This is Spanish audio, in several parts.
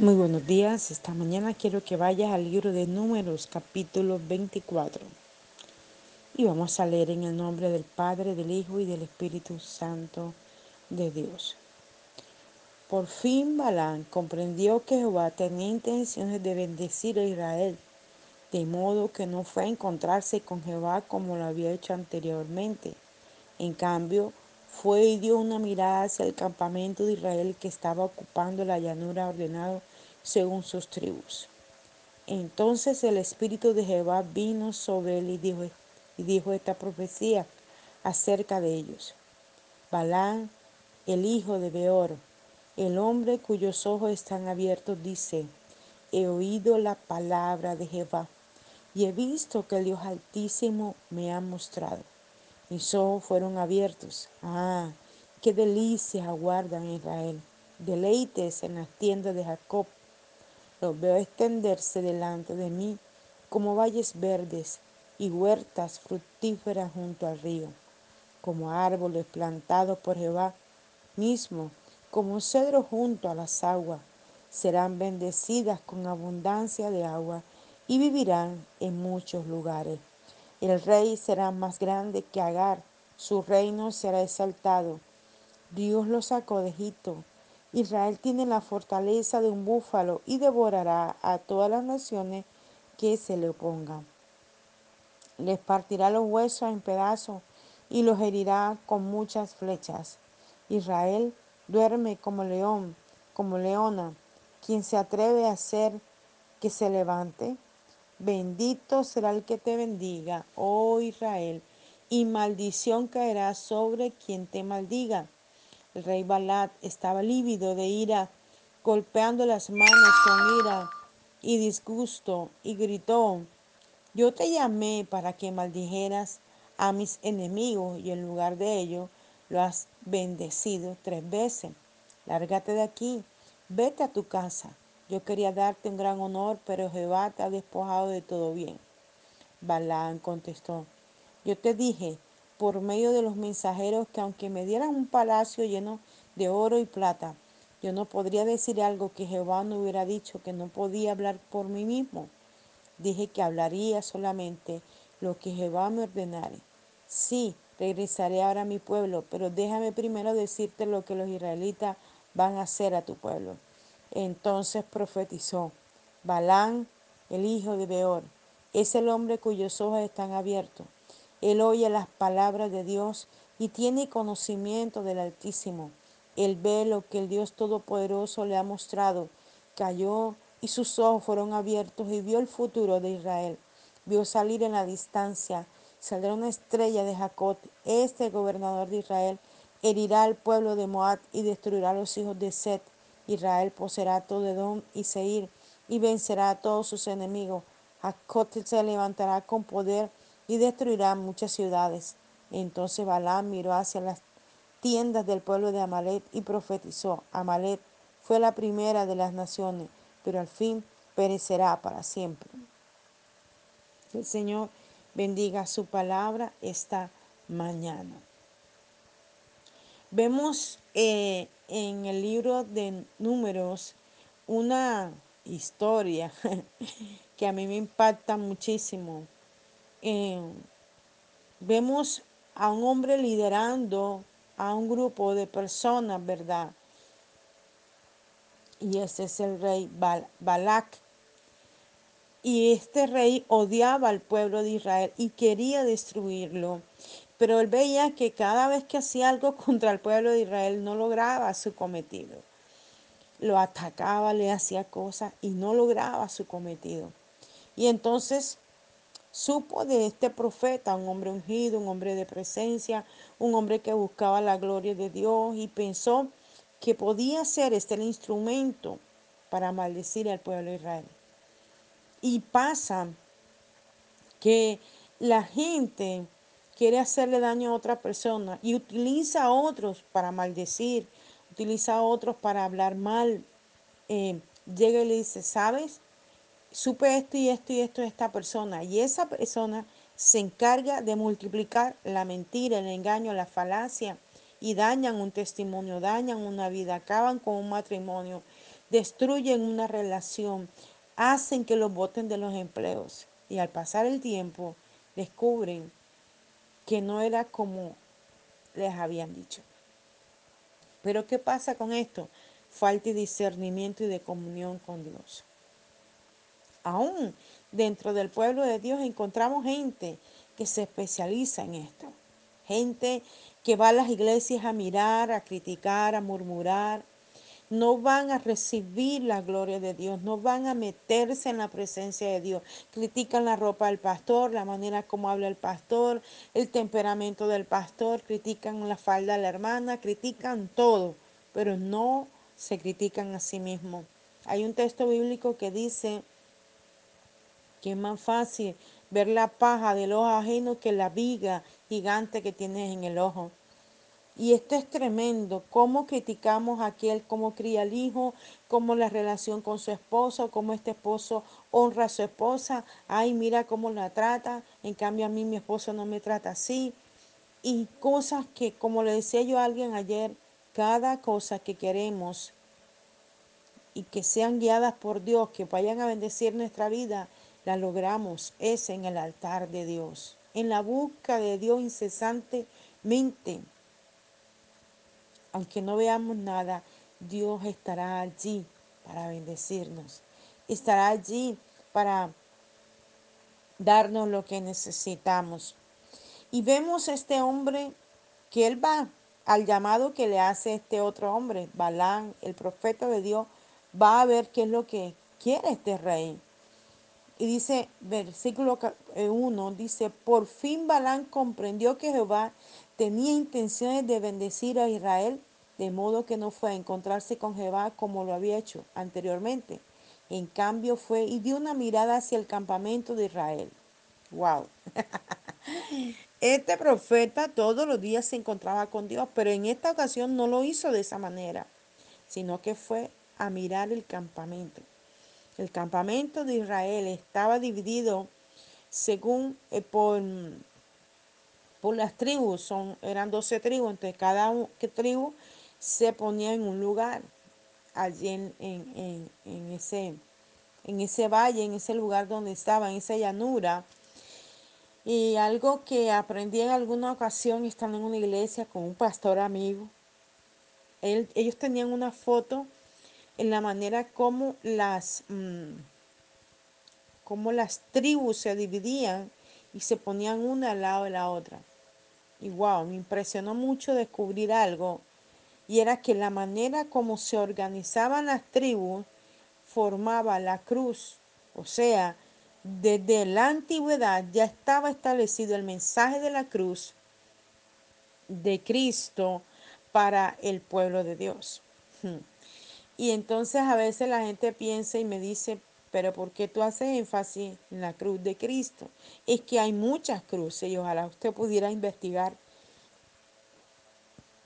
Muy buenos días. Esta mañana quiero que vayas al libro de Números, capítulo 24. Y vamos a leer en el nombre del Padre, del Hijo y del Espíritu Santo de Dios. Por fin Balán comprendió que Jehová tenía intenciones de bendecir a Israel, de modo que no fue a encontrarse con Jehová como lo había hecho anteriormente. En cambio, fue y dio una mirada hacia el campamento de Israel que estaba ocupando la llanura ordenado según sus tribus. Entonces el Espíritu de Jehová vino sobre él y dijo, y dijo esta profecía acerca de ellos. Balán, el hijo de Beor, el hombre cuyos ojos están abiertos, dice, he oído la palabra de Jehová y he visto que el Dios Altísimo me ha mostrado. Mis ojos fueron abiertos. Ah, qué delicias aguardan Israel. Deleites en las tiendas de Jacob. Los veo extenderse delante de mí como valles verdes y huertas fructíferas junto al río, como árboles plantados por Jehová mismo, como cedro junto a las aguas. Serán bendecidas con abundancia de agua y vivirán en muchos lugares. El rey será más grande que Agar, su reino será exaltado. Dios lo sacó de Egipto. Israel tiene la fortaleza de un búfalo y devorará a todas las naciones que se le opongan. Les partirá los huesos en pedazos y los herirá con muchas flechas. Israel duerme como león, como leona. Quien se atreve a hacer que se levante, Bendito será el que te bendiga, oh Israel, y maldición caerá sobre quien te maldiga. El rey Balat estaba lívido de ira, golpeando las manos con ira y disgusto, y gritó, yo te llamé para que maldijeras a mis enemigos, y en lugar de ello lo has bendecido tres veces. Lárgate de aquí, vete a tu casa yo quería darte un gran honor, pero Jehová te ha despojado de todo bien. Balaán contestó, yo te dije por medio de los mensajeros que aunque me dieran un palacio lleno de oro y plata, yo no podría decir algo que Jehová no hubiera dicho, que no podía hablar por mí mismo. Dije que hablaría solamente lo que Jehová me ordenare. Sí, regresaré ahora a mi pueblo, pero déjame primero decirte lo que los israelitas van a hacer a tu pueblo. Entonces profetizó, Balán, el hijo de Beor, es el hombre cuyos ojos están abiertos. Él oye las palabras de Dios y tiene conocimiento del Altísimo. Él ve lo que el Dios Todopoderoso le ha mostrado. Cayó y sus ojos fueron abiertos y vio el futuro de Israel. Vio salir en la distancia, saldrá una estrella de Jacob. Este gobernador de Israel herirá al pueblo de Moab y destruirá a los hijos de Set Israel poseerá todo Edom y Seir y vencerá a todos sus enemigos. Jacob se levantará con poder y destruirá muchas ciudades. Entonces Balaam miró hacia las tiendas del pueblo de Amalet y profetizó. Amalet fue la primera de las naciones, pero al fin perecerá para siempre. el Señor bendiga su palabra esta mañana. Vemos eh, en el libro de números una historia que a mí me impacta muchísimo. Eh, vemos a un hombre liderando a un grupo de personas, ¿verdad? Y ese es el rey Balak. Y este rey odiaba al pueblo de Israel y quería destruirlo. Pero él veía que cada vez que hacía algo contra el pueblo de Israel no lograba su cometido. Lo atacaba, le hacía cosas y no lograba su cometido. Y entonces supo de este profeta, un hombre ungido, un hombre de presencia, un hombre que buscaba la gloria de Dios y pensó que podía ser este el instrumento para maldecir al pueblo de Israel. Y pasa que la gente quiere hacerle daño a otra persona y utiliza a otros para maldecir, utiliza a otros para hablar mal, eh, llega y le dice, ¿sabes? Supe esto y esto y esto de esta persona. Y esa persona se encarga de multiplicar la mentira, el engaño, la falacia y dañan un testimonio, dañan una vida, acaban con un matrimonio. destruyen una relación, hacen que los voten de los empleos y al pasar el tiempo descubren que no era como les habían dicho. Pero ¿qué pasa con esto? Falta de discernimiento y de comunión con Dios. Aún dentro del pueblo de Dios encontramos gente que se especializa en esto. Gente que va a las iglesias a mirar, a criticar, a murmurar. No van a recibir la gloria de Dios, no van a meterse en la presencia de Dios. Critican la ropa del pastor, la manera como habla el pastor, el temperamento del pastor, critican la falda de la hermana, critican todo, pero no se critican a sí mismos. Hay un texto bíblico que dice que es más fácil ver la paja del ojo ajeno que la viga gigante que tienes en el ojo. Y esto es tremendo, cómo criticamos a aquel, cómo cría al hijo, cómo la relación con su esposo, cómo este esposo honra a su esposa, ay, mira cómo la trata, en cambio a mí mi esposo no me trata así. Y cosas que, como le decía yo a alguien ayer, cada cosa que queremos y que sean guiadas por Dios, que vayan a bendecir nuestra vida, la logramos es en el altar de Dios, en la busca de Dios incesantemente. Aunque no veamos nada, Dios estará allí para bendecirnos. Estará allí para darnos lo que necesitamos. Y vemos este hombre que él va al llamado que le hace este otro hombre, Balán, el profeta de Dios, va a ver qué es lo que quiere este rey. Y dice, versículo 1, eh, dice, por fin Balán comprendió que Jehová tenía intenciones de bendecir a Israel, de modo que no fue a encontrarse con Jehová como lo había hecho anteriormente. En cambio fue y dio una mirada hacia el campamento de Israel. Wow. Este profeta todos los días se encontraba con Dios, pero en esta ocasión no lo hizo de esa manera, sino que fue a mirar el campamento. El campamento de Israel estaba dividido según eh, por, por, las tribus, son, eran 12 tribus, entonces cada tribu se ponía en un lugar allí en, en, ese, en ese valle, en ese lugar donde estaba, en esa llanura. Y algo que aprendí en alguna ocasión estando en una iglesia con un pastor amigo, ellos tenían una foto en la manera como las, mm, las tribus se dividían y se ponían una al lado de la otra. Y wow, me impresionó mucho descubrir algo, y era que la manera como se organizaban las tribus formaba la cruz. O sea, desde la antigüedad ya estaba establecido el mensaje de la cruz de Cristo para el pueblo de Dios. Hmm. Y entonces a veces la gente piensa y me dice, pero ¿por qué tú haces énfasis en la cruz de Cristo? Es que hay muchas cruces y ojalá usted pudiera investigar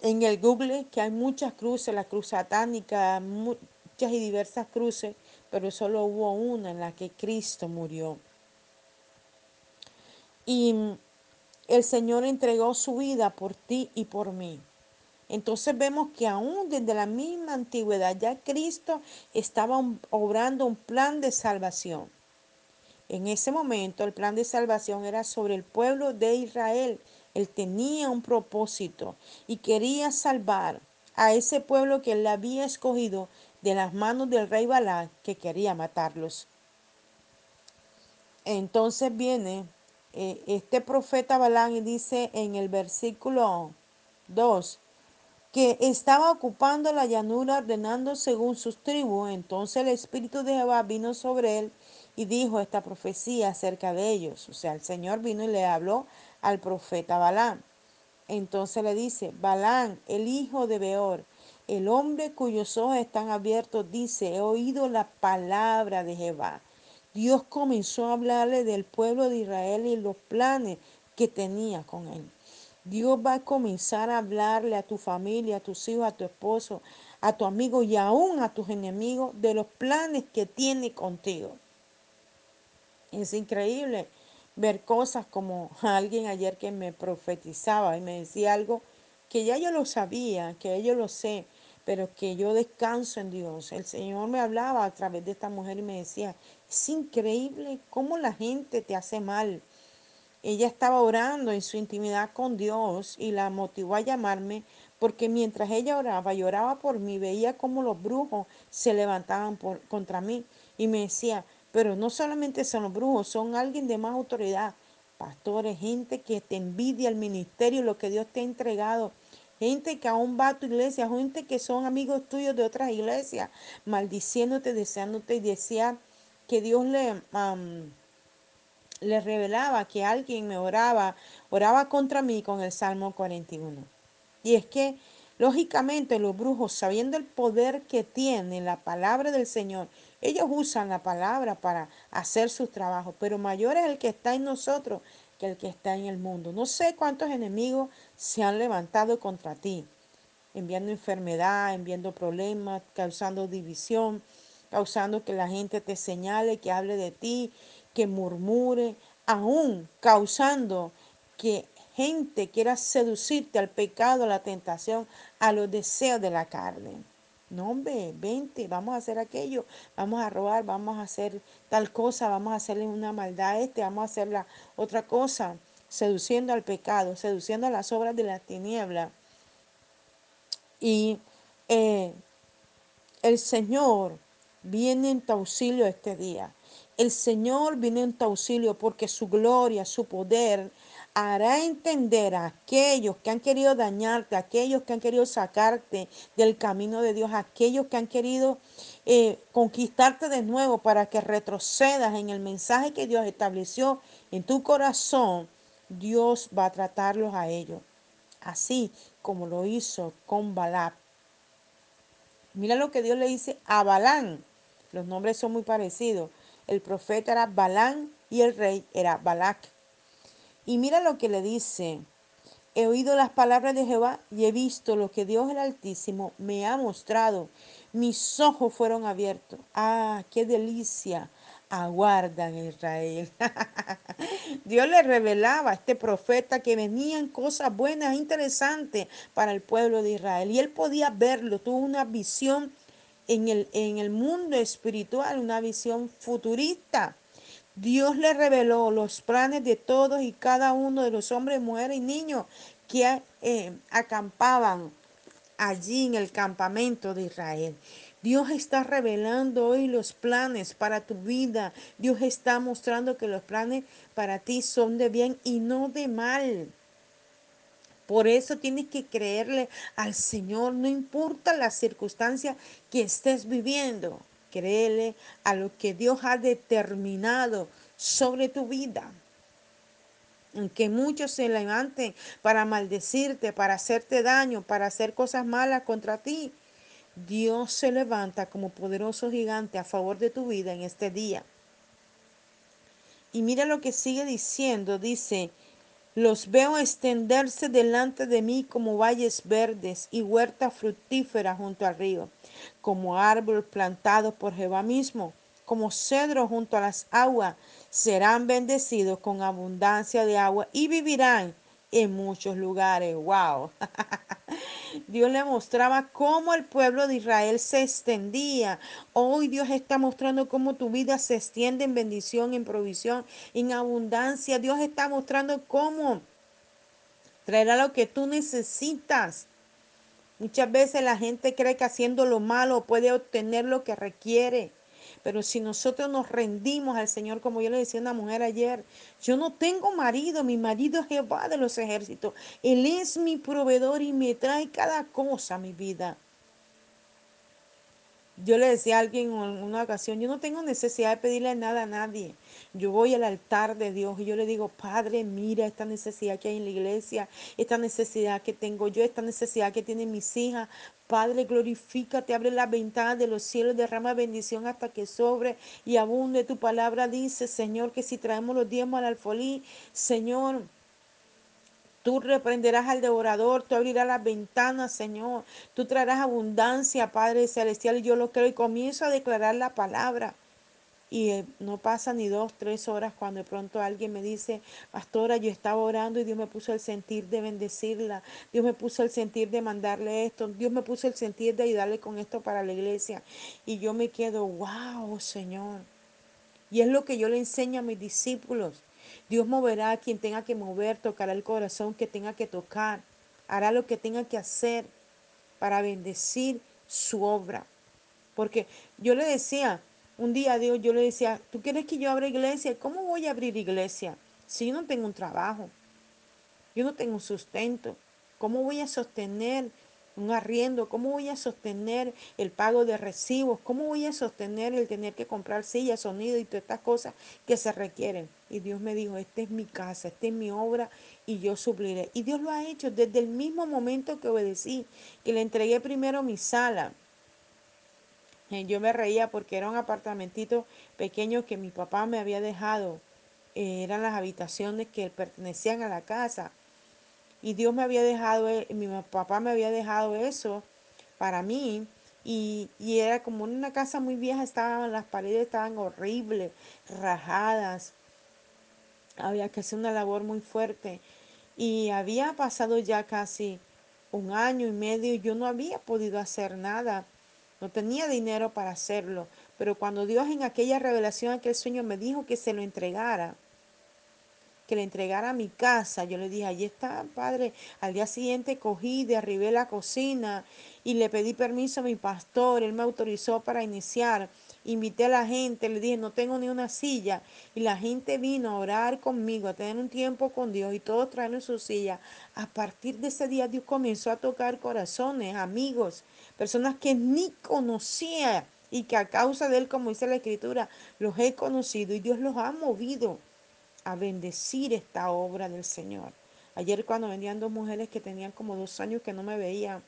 en el Google que hay muchas cruces, la cruz satánica, muchas y diversas cruces, pero solo hubo una en la que Cristo murió. Y el Señor entregó su vida por ti y por mí. Entonces vemos que aún desde la misma antigüedad ya Cristo estaba obrando un plan de salvación. En ese momento el plan de salvación era sobre el pueblo de Israel. Él tenía un propósito y quería salvar a ese pueblo que él había escogido de las manos del rey Balá que quería matarlos. Entonces viene eh, este profeta Balán y dice en el versículo 2, que estaba ocupando la llanura ordenando según sus tribus. Entonces el Espíritu de Jehová vino sobre él y dijo esta profecía acerca de ellos. O sea, el Señor vino y le habló al profeta Balán. Entonces le dice, Balán, el hijo de Beor, el hombre cuyos ojos están abiertos, dice, he oído la palabra de Jehová. Dios comenzó a hablarle del pueblo de Israel y los planes que tenía con él. Dios va a comenzar a hablarle a tu familia, a tus hijos, a tu esposo, a tu amigo y aún a tus enemigos de los planes que tiene contigo. Es increíble ver cosas como alguien ayer que me profetizaba y me decía algo que ya yo lo sabía, que yo lo sé, pero que yo descanso en Dios. El Señor me hablaba a través de esta mujer y me decía, es increíble cómo la gente te hace mal. Ella estaba orando en su intimidad con Dios y la motivó a llamarme porque mientras ella oraba y oraba por mí, veía cómo los brujos se levantaban por, contra mí y me decía, pero no solamente son los brujos, son alguien de más autoridad, pastores, gente que te envidia el ministerio, lo que Dios te ha entregado gente que aún va a tu iglesia, gente que son amigos tuyos de otras iglesias, maldiciéndote, deseándote y decía que Dios le, le revelaba que alguien me oraba, oraba contra mí con el Salmo 41. Y es que, lógicamente, los brujos, sabiendo el poder que tiene la palabra del Señor, ellos usan la palabra para hacer sus trabajos, pero mayor es el que está en nosotros que el que está en el mundo. No sé cuántos enemigos se han levantado contra ti, enviando enfermedad, enviando problemas, causando división, causando que la gente te señale, que hable de ti, que murmure, aún causando que gente quiera seducirte al pecado, a la tentación, a los deseos de la carne. No, hombre, vente, vamos a hacer aquello, vamos a robar, vamos a hacer tal cosa, vamos a hacerle una maldad a este, vamos a hacer la otra cosa, seduciendo al pecado, seduciendo a las obras de la tiniebla. Y eh, el Señor viene en tu auxilio este día. El Señor viene en tu auxilio porque su gloria, su poder hará entender a aquellos que han querido dañarte, a aquellos que han querido sacarte del camino de Dios, a aquellos que han querido eh, conquistarte de nuevo para que retrocedas en el mensaje que Dios estableció en tu corazón, Dios va a tratarlos a ellos, así como lo hizo con Balab. Mira lo que Dios le dice a Balán. Los nombres son muy parecidos. El profeta era Balán y el rey era Balac. Y mira lo que le dice. He oído las palabras de Jehová y he visto lo que Dios el Altísimo me ha mostrado. Mis ojos fueron abiertos. Ah, qué delicia aguardan Israel. Dios le revelaba a este profeta que venían cosas buenas, interesantes para el pueblo de Israel. Y él podía verlo, tuvo una visión en el, en el mundo espiritual, una visión futurista. Dios le reveló los planes de todos y cada uno de los hombres, mujeres y niños que eh, acampaban allí en el campamento de Israel. Dios está revelando hoy los planes para tu vida. Dios está mostrando que los planes para ti son de bien y no de mal. Por eso tienes que creerle al Señor, no importa la circunstancia que estés viviendo. Créele a lo que Dios ha determinado sobre tu vida. Aunque muchos se levanten para maldecirte, para hacerte daño, para hacer cosas malas contra ti, Dios se levanta como poderoso gigante a favor de tu vida en este día. Y mira lo que sigue diciendo, dice, los veo extenderse delante de mí como valles verdes y huerta fructífera junto al río como árbol plantado por Jehová mismo, como cedro junto a las aguas, serán bendecidos con abundancia de agua y vivirán en muchos lugares. ¡Wow! Dios le mostraba cómo el pueblo de Israel se extendía. Hoy Dios está mostrando cómo tu vida se extiende en bendición, en provisión, en abundancia. Dios está mostrando cómo traerá lo que tú necesitas. Muchas veces la gente cree que haciendo lo malo puede obtener lo que requiere. Pero si nosotros nos rendimos al Señor, como yo le decía a una mujer ayer, yo no tengo marido, mi marido es Jehová de los ejércitos. Él es mi proveedor y me trae cada cosa a mi vida. Yo le decía a alguien en una ocasión, yo no tengo necesidad de pedirle nada a nadie. Yo voy al altar de Dios y yo le digo, Padre, mira esta necesidad que hay en la iglesia, esta necesidad que tengo yo, esta necesidad que tienen mis hijas. Padre, glorifícate, abre las ventanas de los cielos, derrama bendición hasta que sobre y abunde. Tu palabra dice, Señor, que si traemos los diezmos al alfolí, Señor, Tú reprenderás al devorador, tú abrirás las ventanas, Señor. Tú traerás abundancia, Padre Celestial. Y yo lo creo y comienzo a declarar la palabra. y eh, no pasa ni dos, tres horas cuando de pronto alguien me dice, pastora, yo estaba orando y Dios me puso el sentir de bendecirla, Dios me puso el sentir de mandarle esto, Dios me puso el sentir de ayudarle con esto para la iglesia. Y yo me quedo, wow, Señor. Y es lo que yo le enseño a mis discípulos. Dios moverá a quien tenga que mover, tocará el corazón que tenga que tocar, hará lo que tenga que hacer para bendecir su obra. Porque yo le decía, un día a Dios, yo le decía, ¿tú quieres que yo abra iglesia? ¿Cómo voy a abrir iglesia si yo no tengo un trabajo? Yo no tengo un sustento. ¿Cómo voy a sostener un arriendo? ¿Cómo voy a sostener el pago de recibos? ¿Cómo voy a sostener el tener que comprar sillas, sonido y todas estas cosas que se requieren? Y Dios me dijo, esta es mi casa, esta es mi obra y yo supliré. Y Dios lo ha hecho desde el mismo momento que obedecí, que le entregué primero mi sala. Eh, yo me reía porque era un apartamentito pequeño que mi papá me había dejado. Eh, eran las habitaciones que pertenecían a la casa. Y Dios me había dejado, e, mi papá me había dejado eso para mí. Y, y era como una casa muy vieja, estaban, las paredes estaban horribles, rajadas. Había que hacer una labor muy fuerte. Y había pasado ya casi un año y medio y yo no había podido hacer nada. No tenía dinero para hacerlo. Pero cuando Dios en aquella revelación, aquel sueño me dijo que se lo entregara, que le entregara mi casa. Yo le dije, allí está, padre. Al día siguiente cogí, derribé la cocina y le pedí permiso a mi pastor. Él me autorizó para iniciar. Invité a la gente, le dije, no tengo ni una silla. Y la gente vino a orar conmigo, a tener un tiempo con Dios y todos trajeron su silla. A partir de ese día Dios comenzó a tocar corazones, amigos, personas que ni conocía y que a causa de Él, como dice la Escritura, los he conocido y Dios los ha movido a bendecir esta obra del Señor. Ayer cuando venían dos mujeres que tenían como dos años que no me veían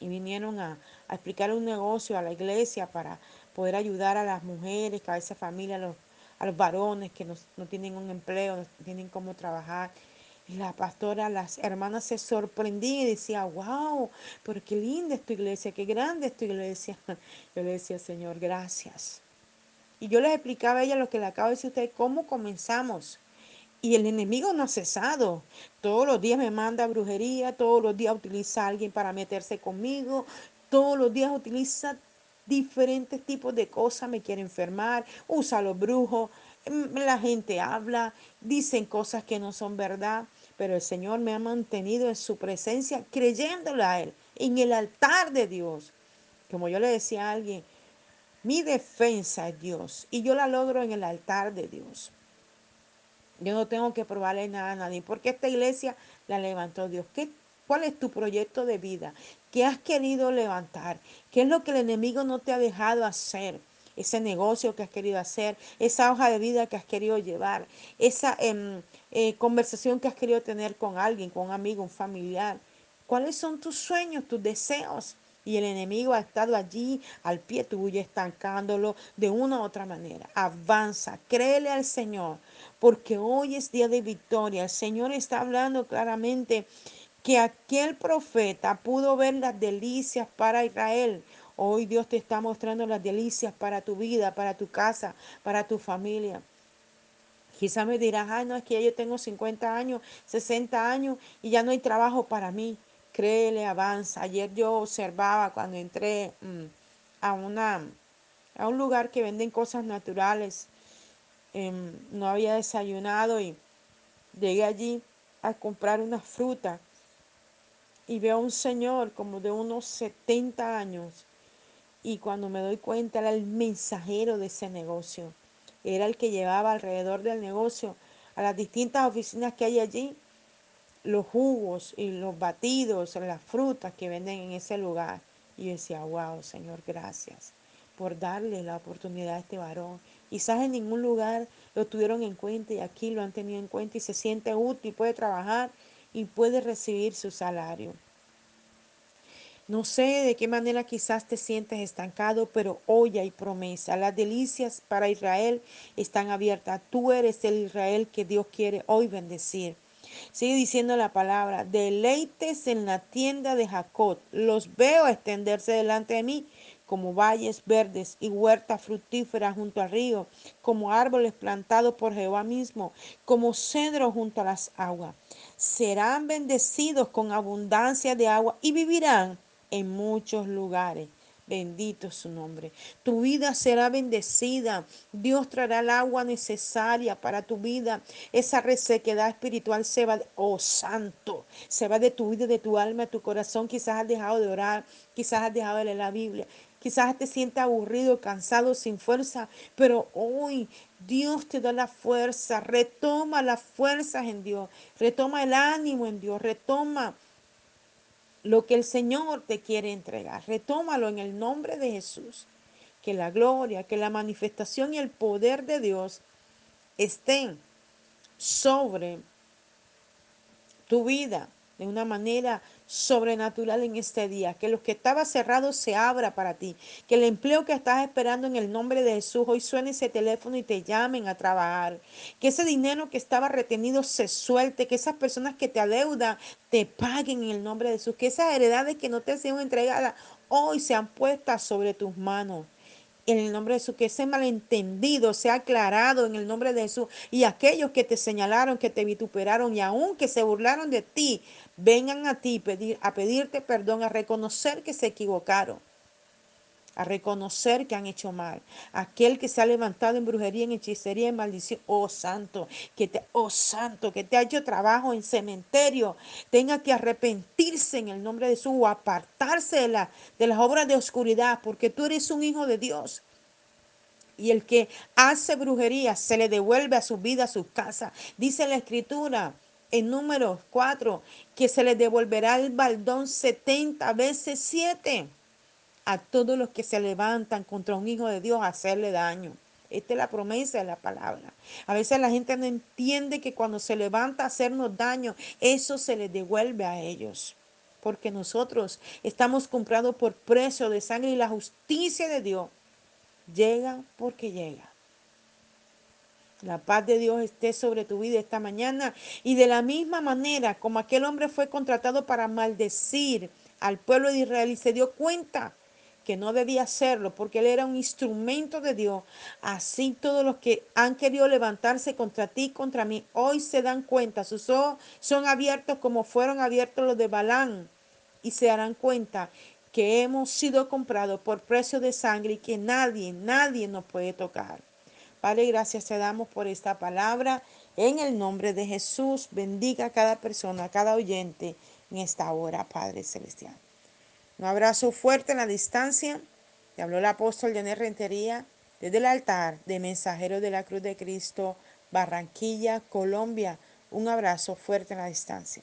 y vinieron a, a explicar un negocio a la iglesia para poder ayudar a las mujeres, a esa familia, a los, a los varones que no, no tienen un empleo, no tienen cómo trabajar. Y la pastora, las hermanas se sorprendían y decía, wow, pero qué linda es tu iglesia, qué grande es tu iglesia. Yo le decía, Señor, gracias. Y yo les explicaba a ella lo que le acabo de decir a usted, cómo comenzamos. Y el enemigo no ha cesado. Todos los días me manda brujería, todos los días utiliza a alguien para meterse conmigo, todos los días utiliza diferentes tipos de cosas, me quiere enfermar, usa los brujos, mm, la gente habla, dicen cosas que no son verdad, pero el Señor me ha mantenido en su presencia creyéndole a Él, en el altar de Dios. Como yo le decía a alguien, mi defensa es Dios y yo la logro en el altar de Dios. Yo no tengo que probarle nada a nadie porque esta iglesia la levantó Dios. ¿Qué, ¿Cuál es tu proyecto de vida? ¿Qué has querido levantar? ¿Qué es lo que el enemigo no te ha dejado hacer? Ese negocio que has querido hacer, esa hoja de vida que has querido llevar, esa eh, eh, conversación que has querido tener con alguien, con un amigo, un familiar. ¿Cuáles son tus sueños, tus deseos? Y el enemigo ha estado allí al pie tuyo, estancándolo de una u otra manera. Avanza, créele al Señor, porque hoy es día de victoria. El Señor está hablando claramente que aquel profeta pudo ver las delicias para Israel. Hoy Dios te está mostrando las delicias para tu vida, para tu casa, para tu familia. Quizá me dirás, ay, no, es que ya yo tengo 50 años, 60 años y ya no hay trabajo para mí créele, avanza. Ayer yo observaba cuando entré mm, a, una, a un lugar que venden cosas naturales, em, no había desayunado y llegué allí a comprar una fruta y veo a un señor como de unos 70 años y cuando me doy cuenta era el mensajero de ese negocio, era el que llevaba alrededor del negocio a las distintas oficinas que hay allí los jugos y los batidos, las frutas que venden en ese lugar. Y yo decía, wow, Señor, gracias por darle la oportunidad a este varón. Quizás en ningún lugar lo tuvieron en cuenta y aquí lo han tenido en cuenta y se siente útil, puede trabajar y puede recibir su salario. No sé de qué manera quizás te sientes estancado, pero hoy hay promesa. Las delicias para Israel están abiertas. Tú eres el Israel que Dios quiere hoy bendecir. Sigue diciendo la palabra, deleites en la tienda de Jacob, los veo extenderse delante de mí como valles verdes y huertas fructíferas junto al río, como árboles plantados por Jehová mismo, como cedros junto a las aguas. Serán bendecidos con abundancia de agua y vivirán en muchos lugares. Bendito su nombre. Tu vida será bendecida. Dios traerá el agua necesaria para tu vida. Esa resequedad espiritual se va, oh santo, se va de tu vida, de tu alma, de tu corazón. Quizás has dejado de orar, quizás has dejado de leer la Biblia, quizás te sientes aburrido, cansado, sin fuerza, pero hoy Dios te da la fuerza. Retoma las fuerzas en Dios, retoma el ánimo en Dios, retoma lo que el Señor te quiere entregar. Retómalo en el nombre de Jesús. Que la gloria, que la manifestación y el poder de Dios estén sobre tu vida de una manera sobrenatural en este día. Que lo que estaba cerrado se abra para ti. Que el empleo que estás esperando en el nombre de Jesús hoy suene ese teléfono y te llamen a trabajar. Que ese dinero que estaba retenido se suelte. Que esas personas que te adeudan te paguen en el nombre de Jesús. Que esas heredades que no te han sido entregadas hoy sean puestas sobre tus manos en el nombre de Jesús, que ese malentendido sea aclarado en el nombre de Jesús. Y aquellos que te señalaron, que te vituperaron y aún que se burlaron de ti, vengan a ti a pedirte perdón, a reconocer que se equivocaron, a reconocer que han hecho mal. Aquel que se ha levantado en brujería, en hechicería, en maldición, oh santo, que te, oh santo, que te ha hecho trabajo en cementerio, tenga que arrepentirse en el nombre de Jesús o apartarse de, de las obras de oscuridad, porque tú eres un hijo de Dios y el que hace brujería se le devuelve a su vida, a su casa. Dice la escritura en número 4 que se le devolverá el baldón 70 veces 7 a todos los que se levantan contra un hijo de Dios a hacerle daño. Esta es la promesa de la palabra. A veces la gente no entiende que cuando se levanta a hacernos daño, eso se le devuelve a ellos. Porque nosotros estamos comprados por precio de sangre y la justicia de Dios llega porque llega. La paz de Dios esté sobre tu vida esta mañana. Y de la misma manera como aquel hombre fue contratado para maldecir al pueblo de Israel y se dio cuenta que no debía hacerlo porque él era un instrumento de Dios. Así todos los que han querido levantarse contra ti, contra mí, hoy se dan cuenta. Sus ojos son abiertos como fueron abiertos los de Balán y se darán cuenta que hemos sido comprados por precio de sangre y que nadie, nadie nos puede tocar. Padre, gracias te damos por esta palabra. En el nombre de Jesús, bendiga a cada persona, a cada oyente en esta hora, Padre Celestial. Un abrazo fuerte en la distancia. Te habló el apóstol Janet Rentería desde el altar de Mensajero de la Cruz de Cristo, Barranquilla, Colombia. Un abrazo fuerte en la distancia.